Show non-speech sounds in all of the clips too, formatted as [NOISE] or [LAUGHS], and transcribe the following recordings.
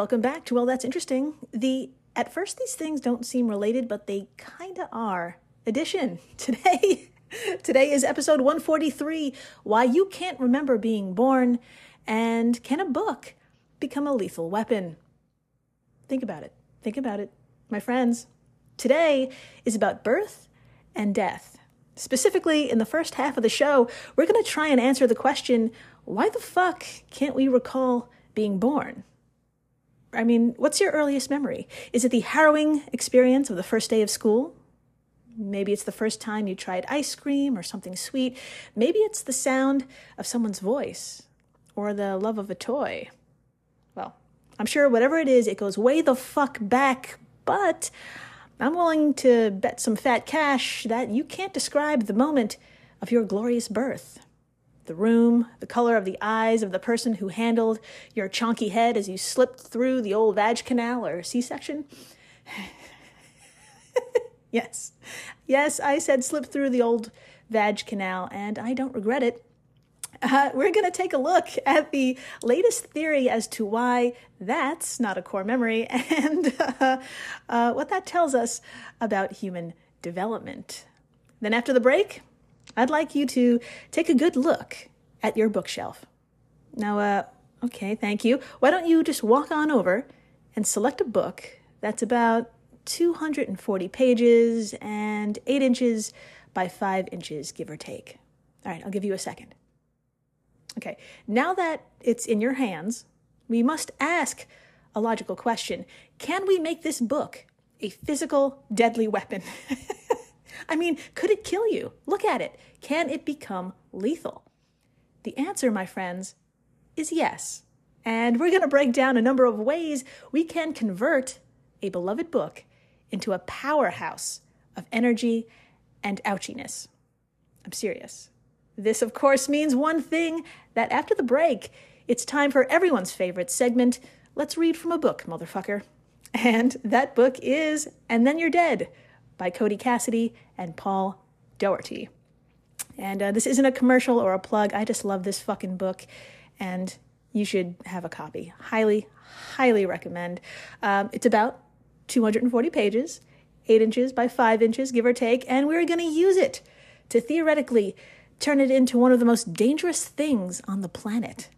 Welcome back to Well, That's Interesting. The at first these things don't seem related, but they kinda are. Edition [LAUGHS] today. today is episode 143 Why You Can't Remember Being Born and Can a Book Become a Lethal Weapon? Think about it. Think about it. My friends, today is about birth and death. Specifically, in the first half of the show, we're going to try and answer the question why the fuck can't we recall being born? I mean, what's your earliest memory? Is it the harrowing experience of the first day of school? Maybe it's the first time you tried ice cream or something sweet. Maybe it's the sound of someone's voice or the love of a toy. Well, I'm sure whatever it is, it goes way the fuck back, but I'm willing to bet some fat cash that you can't describe the moment of your glorious birth the room, the color of the eyes of the person who handled your chonky head as you slipped through the old vag canal or C section. [LAUGHS] yes, yes, I said slip through the old vag canal, and I don't regret it. Uh, we're going to take a look at the latest theory as to why that's not a core memory [LAUGHS] and uh, uh, what that tells us about human development. Then, after the break, I'd like you to take a good look at your bookshelf. Now, uh, okay, thank you. Why don't you just walk on over and select a book that's about 240 pages and 8 inches by 5 inches, give or take. All right, I'll give you a second. Okay, now that it's in your hands, we must ask a logical question Can we make this book a physical, deadly weapon? [LAUGHS] I mean, could it kill you? Look at it. Can it become lethal? The answer, my friends, is yes. And we're going to break down a number of ways we can convert a beloved book into a powerhouse of energy and ouchiness. I'm serious. This, of course, means one thing that after the break, it's time for everyone's favorite segment Let's Read from a Book, motherfucker. And that book is And Then You're Dead by Cody Cassidy and Paul Doherty. And uh, this isn't a commercial or a plug. I just love this fucking book, and you should have a copy. Highly, highly recommend. Um, it's about 240 pages, 8 inches by 5 inches, give or take, and we're going to use it to theoretically turn it into one of the most dangerous things on the planet.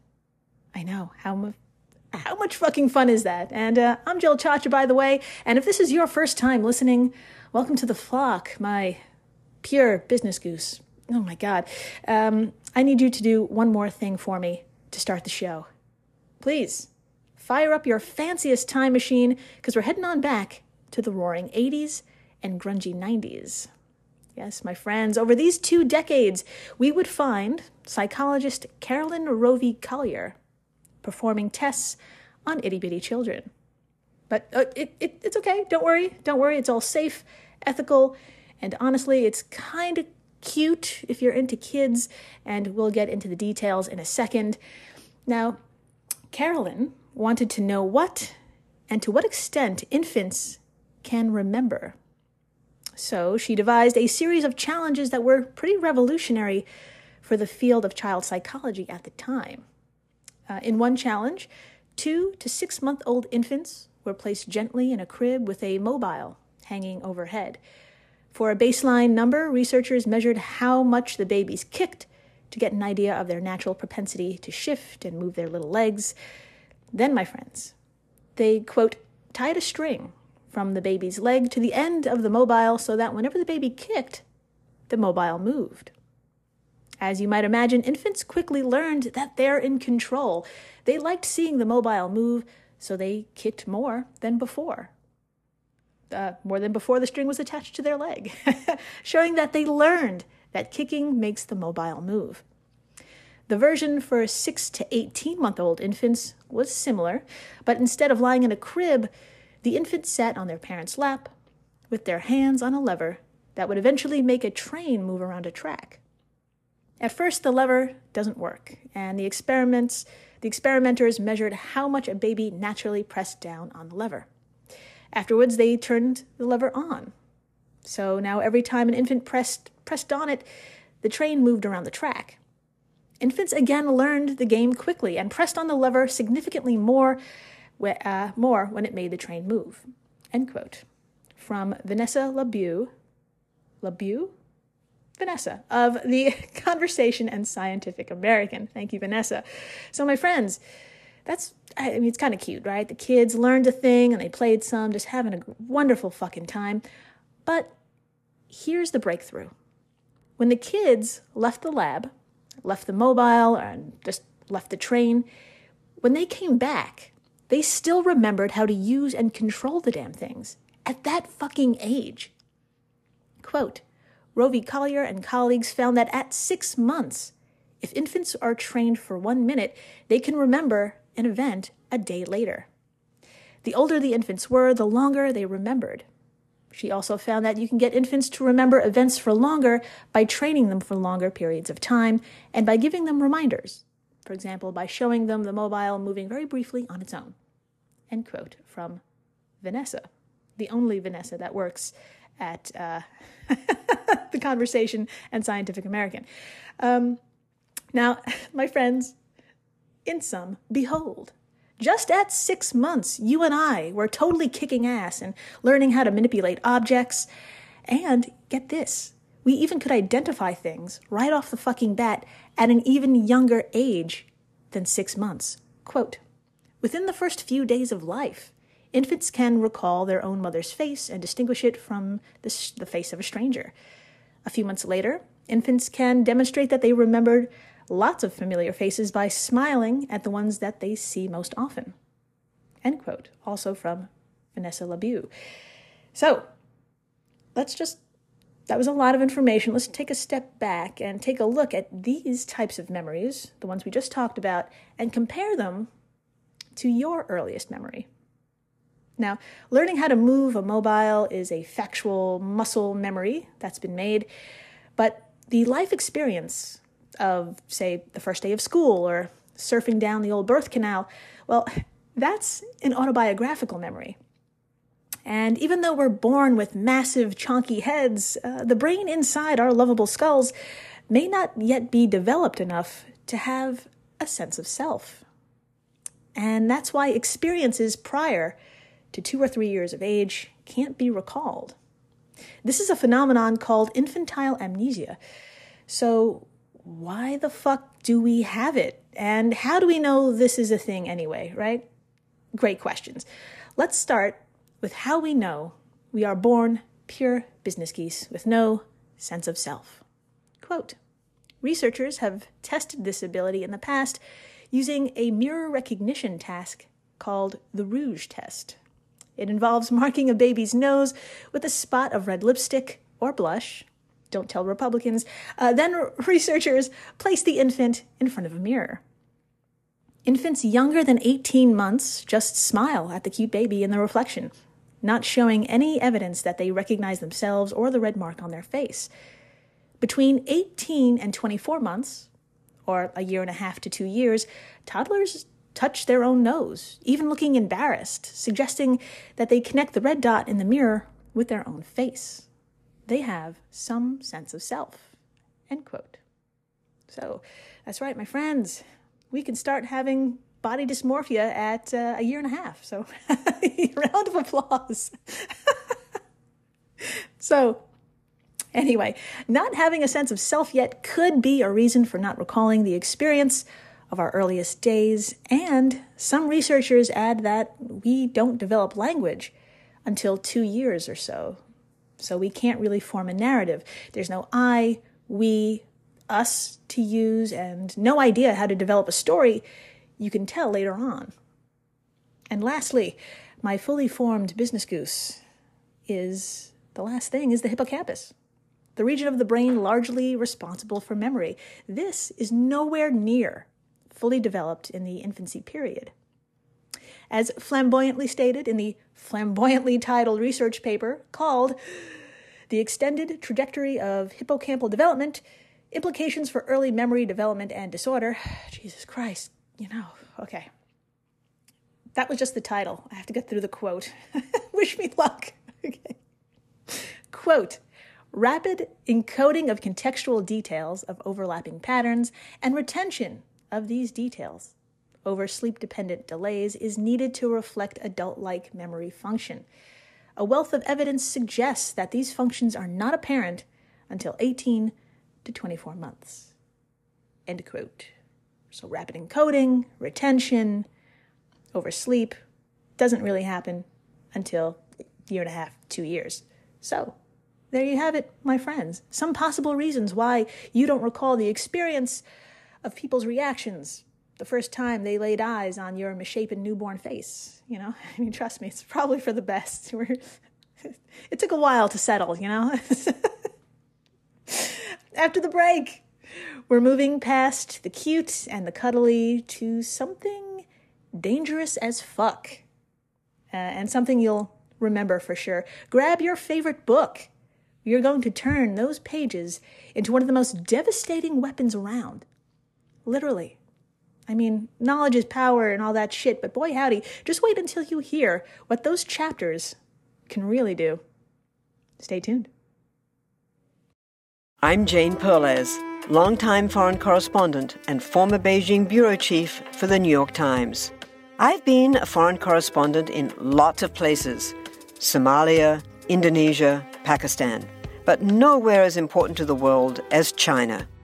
I know, how much. How much fucking fun is that? And uh, I'm Jill Chacha, by the way. And if this is your first time listening, welcome to the flock, my pure business goose. Oh my God. Um, I need you to do one more thing for me to start the show. Please, fire up your fanciest time machine because we're heading on back to the roaring 80s and grungy 90s. Yes, my friends, over these two decades, we would find psychologist Carolyn Rovee Collier performing tests on itty bitty children. But uh, it, it, it's okay. Don't worry. Don't worry. It's all safe, ethical, and honestly, it's kind of cute if you're into kids, and we'll get into the details in a second. Now, Carolyn wanted to know what and to what extent infants can remember. So she devised a series of challenges that were pretty revolutionary for the field of child psychology at the time. Uh, in one challenge, two to six month old infants were placed gently in a crib with a mobile hanging overhead. For a baseline number, researchers measured how much the babies kicked to get an idea of their natural propensity to shift and move their little legs. Then, my friends, they, quote, tied a string from the baby's leg to the end of the mobile so that whenever the baby kicked, the mobile moved. As you might imagine, infants quickly learned that they're in control. They liked seeing the mobile move, so they kicked more than before uh, more than before the string was attached to their leg, [LAUGHS] showing that they learned that kicking makes the mobile move. The version for 6 to 18 month old infants was similar, but instead of lying in a crib, the infants sat on their parents' lap with their hands on a lever that would eventually make a train move around a track. At first, the lever doesn't work, and the experiments the experimenters measured how much a baby naturally pressed down on the lever. Afterwards, they turned the lever on. So now every time an infant pressed, pressed on it, the train moved around the track. Infants again learned the game quickly and pressed on the lever significantly more uh, more when it made the train move. End quote. From Vanessa LeBeau, LeBeau? Vanessa of the [LAUGHS] Conversation and Scientific American. Thank you, Vanessa. So, my friends, that's, I mean, it's kind of cute, right? The kids learned a thing and they played some, just having a wonderful fucking time. But here's the breakthrough. When the kids left the lab, left the mobile, and just left the train, when they came back, they still remembered how to use and control the damn things at that fucking age. Quote Rovee Collier and colleagues found that at six months, if infants are trained for one minute, they can remember an event a day later. The older the infants were, the longer they remembered. She also found that you can get infants to remember events for longer by training them for longer periods of time and by giving them reminders. For example, by showing them the mobile moving very briefly on its own. End quote from Vanessa, the only Vanessa that works at uh, [LAUGHS] the Conversation and Scientific American. Um, now, [LAUGHS] my friends, in sum, behold, just at six months, you and I were totally kicking ass and learning how to manipulate objects. And get this, we even could identify things right off the fucking bat at an even younger age than six months. Quote Within the first few days of life, infants can recall their own mother's face and distinguish it from the, the face of a stranger. A few months later, infants can demonstrate that they remembered lots of familiar faces by smiling at the ones that they see most often. End quote. Also from Vanessa LeBeau. So, let's just, that was a lot of information. Let's take a step back and take a look at these types of memories, the ones we just talked about, and compare them to your earliest memory. Now, learning how to move a mobile is a factual muscle memory that's been made, but the life experience of, say, the first day of school or surfing down the old birth canal, well, that's an autobiographical memory. And even though we're born with massive, chonky heads, uh, the brain inside our lovable skulls may not yet be developed enough to have a sense of self. And that's why experiences prior to two or three years of age can't be recalled. This is a phenomenon called infantile amnesia. So, why the fuck do we have it? And how do we know this is a thing anyway, right? Great questions. Let's start with how we know we are born pure business geese with no sense of self. Quote Researchers have tested this ability in the past using a mirror recognition task called the Rouge test. It involves marking a baby's nose with a spot of red lipstick or blush. Don't tell Republicans. Uh, then researchers place the infant in front of a mirror. Infants younger than 18 months just smile at the cute baby in the reflection, not showing any evidence that they recognize themselves or the red mark on their face. Between 18 and 24 months, or a year and a half to two years, toddlers touch their own nose, even looking embarrassed, suggesting that they connect the red dot in the mirror with their own face. They have some sense of self. End quote. So that's right, my friends. We can start having body dysmorphia at uh, a year and a half. So, [LAUGHS] round of applause. [LAUGHS] so, anyway, not having a sense of self yet could be a reason for not recalling the experience of our earliest days, and some researchers add that we don't develop language until two years or so. So we can't really form a narrative. There's no I, we, us to use, and no idea how to develop a story you can tell later on. And lastly, my fully formed business goose is the last thing is the hippocampus the region of the brain largely responsible for memory. This is nowhere near fully developed in the infancy period. As flamboyantly stated in the flamboyantly titled research paper called The Extended Trajectory of Hippocampal Development Implications for Early Memory Development and Disorder. [SIGHS] Jesus Christ, you know, okay. That was just the title. I have to get through the quote. [LAUGHS] Wish me luck. [LAUGHS] Okay. Quote Rapid encoding of contextual details of overlapping patterns and retention of these details over sleep dependent delays is needed to reflect adult like memory function. A wealth of evidence suggests that these functions are not apparent until 18 to 24 months. End quote. So, rapid encoding, retention, oversleep doesn't really happen until year and a half, two years. So, there you have it, my friends. Some possible reasons why you don't recall the experience of people's reactions the first time they laid eyes on your misshapen newborn face. You know, [LAUGHS] I mean, trust me, it's probably for the best. [LAUGHS] it took a while to settle, you know? [LAUGHS] After the break, we're moving past the cute and the cuddly to something dangerous as fuck. Uh, and something you'll remember for sure. Grab your favorite book. You're going to turn those pages into one of the most devastating weapons around. Literally. I mean, knowledge is power and all that shit, but boy howdy, just wait until you hear what those chapters can really do. Stay tuned. I'm Jane Perlez, longtime foreign correspondent and former Beijing bureau chief for the New York Times. I've been a foreign correspondent in lots of places Somalia, Indonesia, Pakistan, but nowhere as important to the world as China.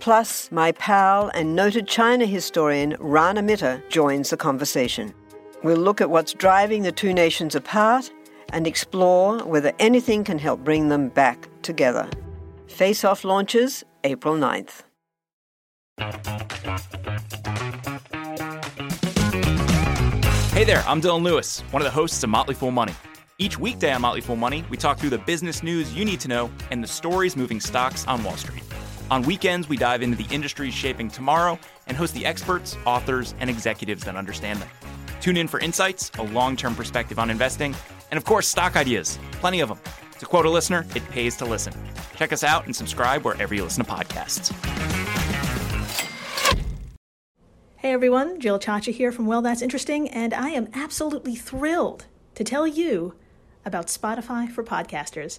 Plus, my pal and noted China historian Rana Mitter joins the conversation. We'll look at what's driving the two nations apart and explore whether anything can help bring them back together. Face Off launches April 9th. Hey there, I'm Dylan Lewis, one of the hosts of Motley Fool Money. Each weekday on Motley Fool Money, we talk through the business news you need to know and the stories moving stocks on Wall Street. On weekends, we dive into the industries shaping tomorrow and host the experts, authors, and executives that understand them. Tune in for insights, a long term perspective on investing, and of course, stock ideas. Plenty of them. To quote a listener, it pays to listen. Check us out and subscribe wherever you listen to podcasts. Hey everyone, Jill Chacha here from Well That's Interesting, and I am absolutely thrilled to tell you about Spotify for podcasters.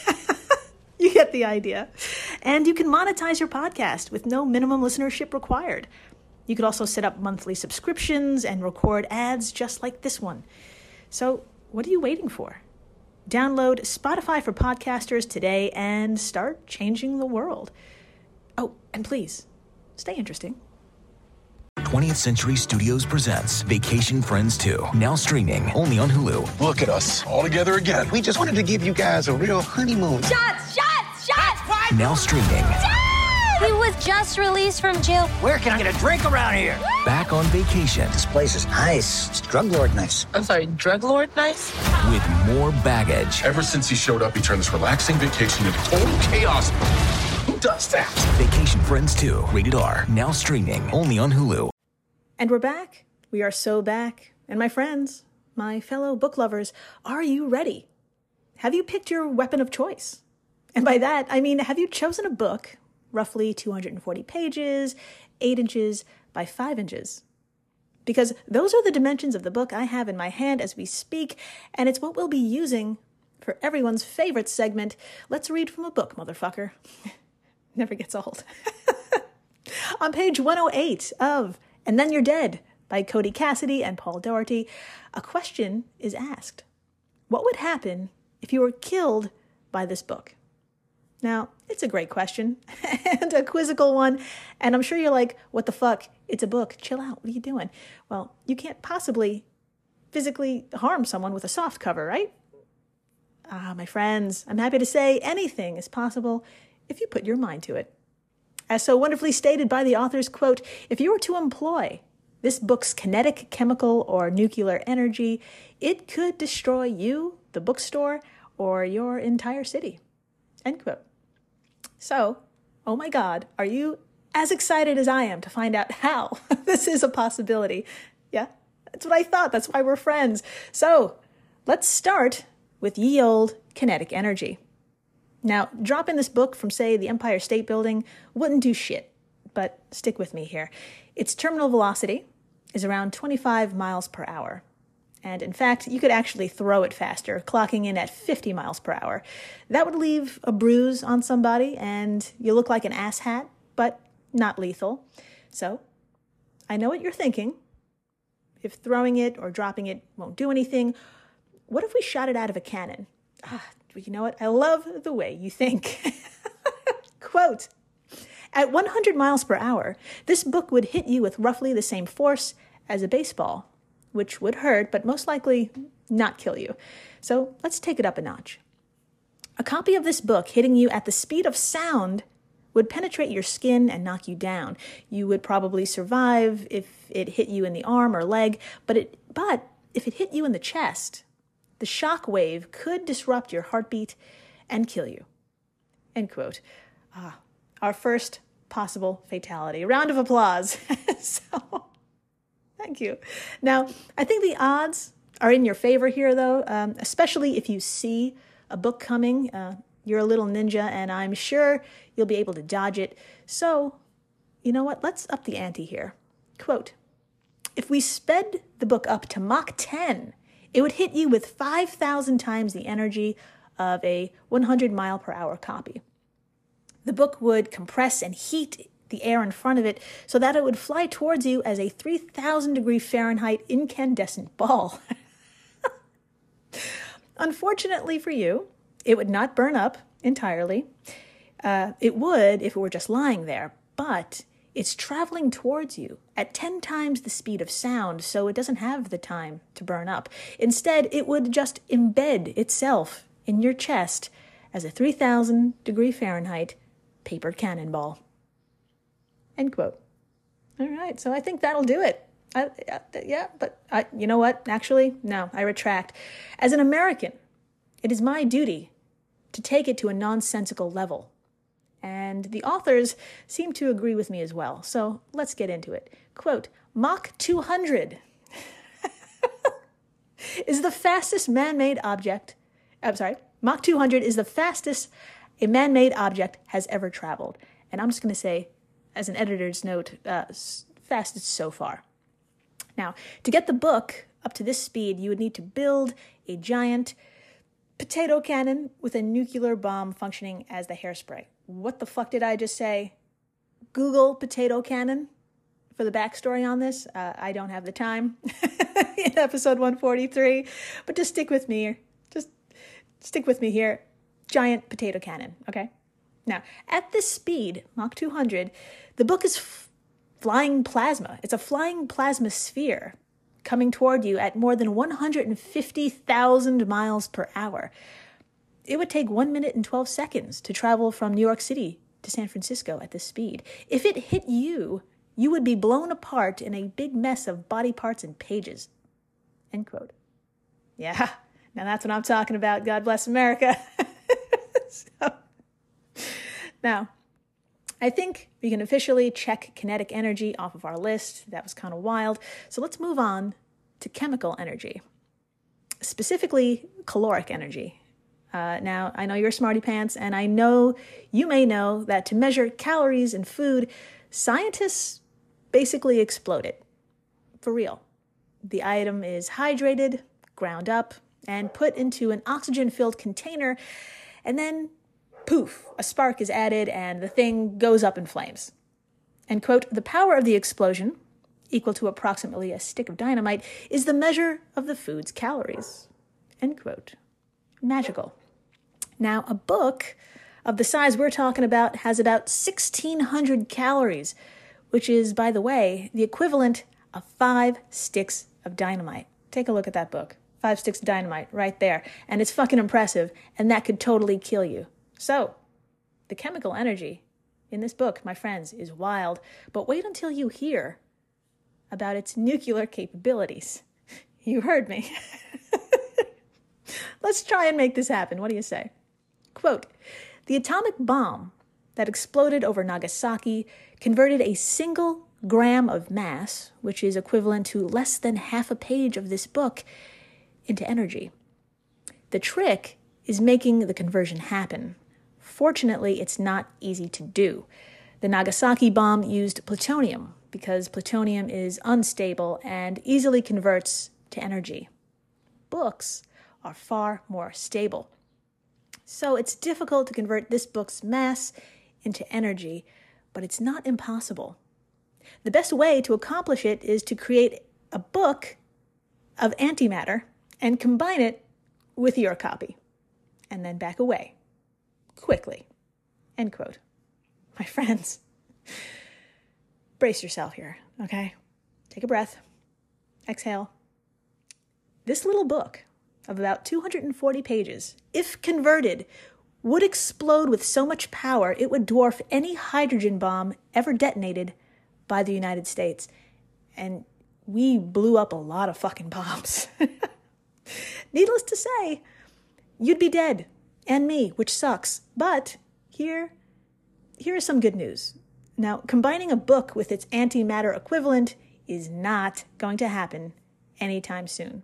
you [LAUGHS] get the idea. And you can monetize your podcast with no minimum listenership required. You could also set up monthly subscriptions and record ads just like this one. So, what are you waiting for? Download Spotify for podcasters today and start changing the world. Oh, and please, stay interesting. 20th Century Studios presents Vacation Friends 2, now streaming only on Hulu. Look at us, all together again. We just wanted to give you guys a real honeymoon. Shots, shots, shots! Now streaming. He was just released from jail. Where can I get a drink around here? Back on vacation. This place is nice. It's drug lord nice. I'm sorry, drug lord nice? With more baggage. Ever since he showed up, he turned this relaxing vacation into total chaos. Who does that? Vacation Friends 2, rated R, now streaming only on Hulu. And we're back. We are so back. And my friends, my fellow book lovers, are you ready? Have you picked your weapon of choice? And by that, I mean, have you chosen a book, roughly 240 pages, 8 inches by 5 inches? Because those are the dimensions of the book I have in my hand as we speak, and it's what we'll be using for everyone's favorite segment. Let's read from a book, motherfucker. [LAUGHS] Never gets old. [LAUGHS] On page 108 of and Then You're Dead by Cody Cassidy and Paul Doherty, a question is asked What would happen if you were killed by this book? Now, it's a great question [LAUGHS] and a quizzical one, and I'm sure you're like, what the fuck? It's a book. Chill out. What are you doing? Well, you can't possibly physically harm someone with a soft cover, right? Ah, my friends, I'm happy to say anything is possible if you put your mind to it. As so wonderfully stated by the author's quote, if you were to employ this book's kinetic, chemical, or nuclear energy, it could destroy you, the bookstore, or your entire city. End quote. So, oh my God, are you as excited as I am to find out how [LAUGHS] this is a possibility? Yeah, that's what I thought. That's why we're friends. So, let's start with ye old kinetic energy. Now, dropping this book from, say, the Empire State Building wouldn't do shit, but stick with me here. Its terminal velocity is around 25 miles per hour. And in fact, you could actually throw it faster, clocking in at 50 miles per hour. That would leave a bruise on somebody, and you look like an asshat, but not lethal. So, I know what you're thinking. If throwing it or dropping it won't do anything, what if we shot it out of a cannon? Ah, you know what? I love the way you think. [LAUGHS] Quote At 100 miles per hour, this book would hit you with roughly the same force as a baseball, which would hurt, but most likely not kill you. So let's take it up a notch. A copy of this book hitting you at the speed of sound would penetrate your skin and knock you down. You would probably survive if it hit you in the arm or leg, but it but if it hit you in the chest, the shock wave could disrupt your heartbeat and kill you. End quote. Ah, our first possible fatality. Round of applause. [LAUGHS] so, thank you. Now, I think the odds are in your favor here, though, um, especially if you see a book coming. Uh, you're a little ninja, and I'm sure you'll be able to dodge it. So, you know what? Let's up the ante here. Quote If we sped the book up to Mach 10, it would hit you with 5,000 times the energy of a 100 mile per hour copy. The book would compress and heat the air in front of it so that it would fly towards you as a 3,000 degree Fahrenheit incandescent ball. [LAUGHS] Unfortunately for you, it would not burn up entirely. Uh, it would if it were just lying there, but it's traveling towards you at 10 times the speed of sound, so it doesn't have the time to burn up. Instead, it would just embed itself in your chest as a 3000 degree Fahrenheit paper cannonball. End quote. All right, so I think that'll do it. I, yeah, but I, you know what? Actually, no, I retract. As an American, it is my duty to take it to a nonsensical level and the authors seem to agree with me as well. So let's get into it. Quote Mach 200 [LAUGHS] is the fastest man made object. I'm sorry, Mach 200 is the fastest a man made object has ever traveled. And I'm just going to say, as an editor's note, uh, fastest so far. Now, to get the book up to this speed, you would need to build a giant potato cannon with a nuclear bomb functioning as the hairspray what the fuck did I just say? Google potato cannon for the backstory on this. Uh, I don't have the time [LAUGHS] in episode 143, but just stick with me. Just stick with me here. Giant potato cannon, okay? Now, at this speed, Mach 200, the book is f- flying plasma. It's a flying plasma sphere coming toward you at more than 150,000 miles per hour it would take 1 minute and 12 seconds to travel from New York City to San Francisco at this speed. If it hit you, you would be blown apart in a big mess of body parts and pages. End quote. Yeah, [LAUGHS] now that's what I'm talking about. God bless America. [LAUGHS] so, now, I think we can officially check kinetic energy off of our list. That was kind of wild. So let's move on to chemical energy, specifically caloric energy. Uh, now, I know you're smarty pants, and I know you may know that to measure calories in food, scientists basically explode it. For real. The item is hydrated, ground up, and put into an oxygen filled container, and then poof, a spark is added, and the thing goes up in flames. And quote, the power of the explosion, equal to approximately a stick of dynamite, is the measure of the food's calories. End quote. Magical. Now, a book of the size we're talking about has about 1,600 calories, which is, by the way, the equivalent of five sticks of dynamite. Take a look at that book. five sticks of dynamite right there. And it's fucking impressive. And that could totally kill you. So, the chemical energy in this book, my friends, is wild. But wait until you hear about its nuclear capabilities. [LAUGHS] You heard me. [LAUGHS] Let's try and make this happen. What do you say? Quote The atomic bomb that exploded over Nagasaki converted a single gram of mass, which is equivalent to less than half a page of this book, into energy. The trick is making the conversion happen. Fortunately, it's not easy to do. The Nagasaki bomb used plutonium because plutonium is unstable and easily converts to energy. Books are far more stable. So it's difficult to convert this book's mass into energy, but it's not impossible. The best way to accomplish it is to create a book of antimatter and combine it with your copy, and then back away quickly. End quote. My friends, brace yourself here, okay? Take a breath, exhale. This little book of about 240 pages, if converted, would explode with so much power it would dwarf any hydrogen bomb ever detonated by the United States. And we blew up a lot of fucking bombs. [LAUGHS] Needless to say, you'd be dead, and me, which sucks. But here, here is some good news. Now, combining a book with its antimatter equivalent is not going to happen anytime soon.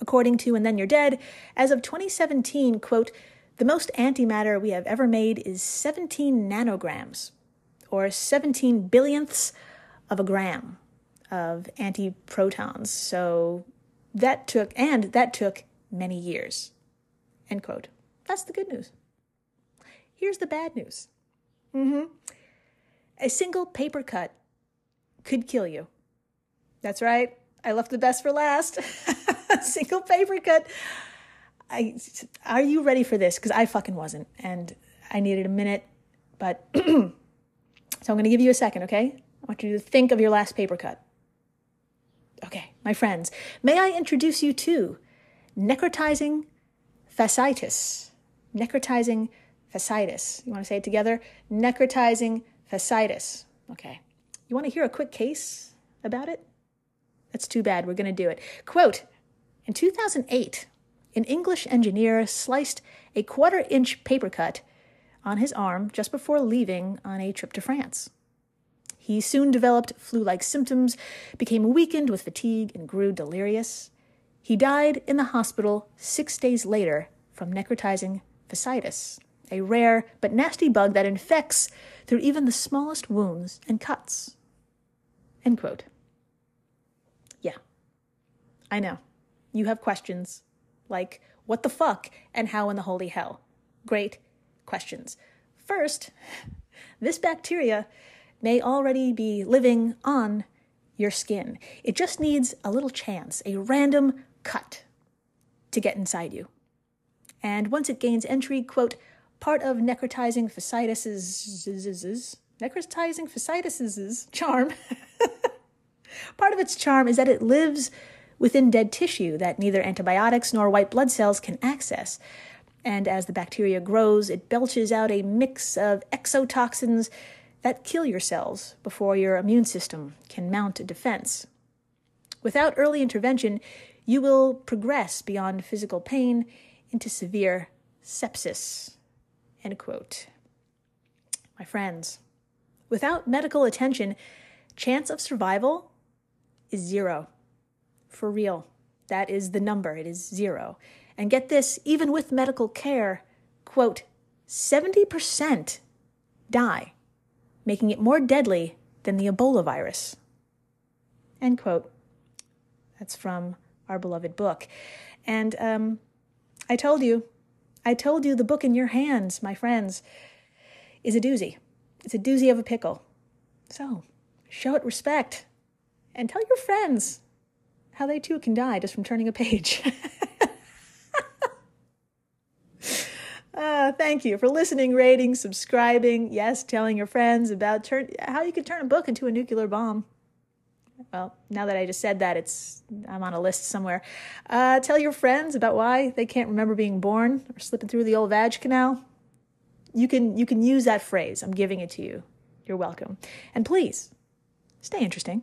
According to And Then You're Dead, as of 2017, quote, the most antimatter we have ever made is 17 nanograms, or 17 billionths of a gram of antiprotons. So that took, and that took many years. End quote. That's the good news. Here's the bad news. Mm-hmm. A single paper cut could kill you. That's right. I left the best for last. a [LAUGHS] single paper cut. I, are you ready for this? Because I fucking wasn't, and I needed a minute. But [CLEARS THROAT] so I'm going to give you a second, okay? I want you to think of your last paper cut. Okay, my friends, may I introduce you to necrotizing fasciitis. Necrotizing fasciitis. You want to say it together? Necrotizing fasciitis. Okay. You want to hear a quick case about it? That's too bad. We're going to do it. Quote In 2008, an English engineer sliced a quarter inch paper cut on his arm just before leaving on a trip to France. He soon developed flu like symptoms, became weakened with fatigue, and grew delirious. He died in the hospital six days later from necrotizing fasciitis, a rare but nasty bug that infects through even the smallest wounds and cuts. End quote. Yeah, I know. You have questions like what the fuck and how in the holy hell? Great questions. First, [LAUGHS] this bacteria may already be living on your skin. It just needs a little chance, a random cut to get inside you. And once it gains entry, quote, part of necrotizing fasciitis' necrotizing fasciitis' charm. part of its charm is that it lives within dead tissue that neither antibiotics nor white blood cells can access. And as the bacteria grows, it belches out a mix of exotoxins that kill your cells before your immune system can mount a defense. Without early intervention, you will progress beyond physical pain into severe sepsis. End quote. My friends, without medical attention, chance of survival is zero. For real. That is the number. It is zero. And get this, even with medical care, quote, 70% die, making it more deadly than the Ebola virus. End quote. That's from our beloved book. And um, I told you, I told you the book in your hands, my friends, is a doozy. It's a doozy of a pickle. So, show it respect and tell your friends how they too can die just from turning a page. uh, [LAUGHS] thank you for listening, rating, subscribing. Yes, telling your friends about turn, how you can turn a book into a nuclear bomb. Well, now that I just said that, it's I'm on a list somewhere. Uh, tell your friends about why they can't remember being born or slipping through the old vag canal. You can you can use that phrase. I'm giving it to you. You're welcome. And please stay interesting.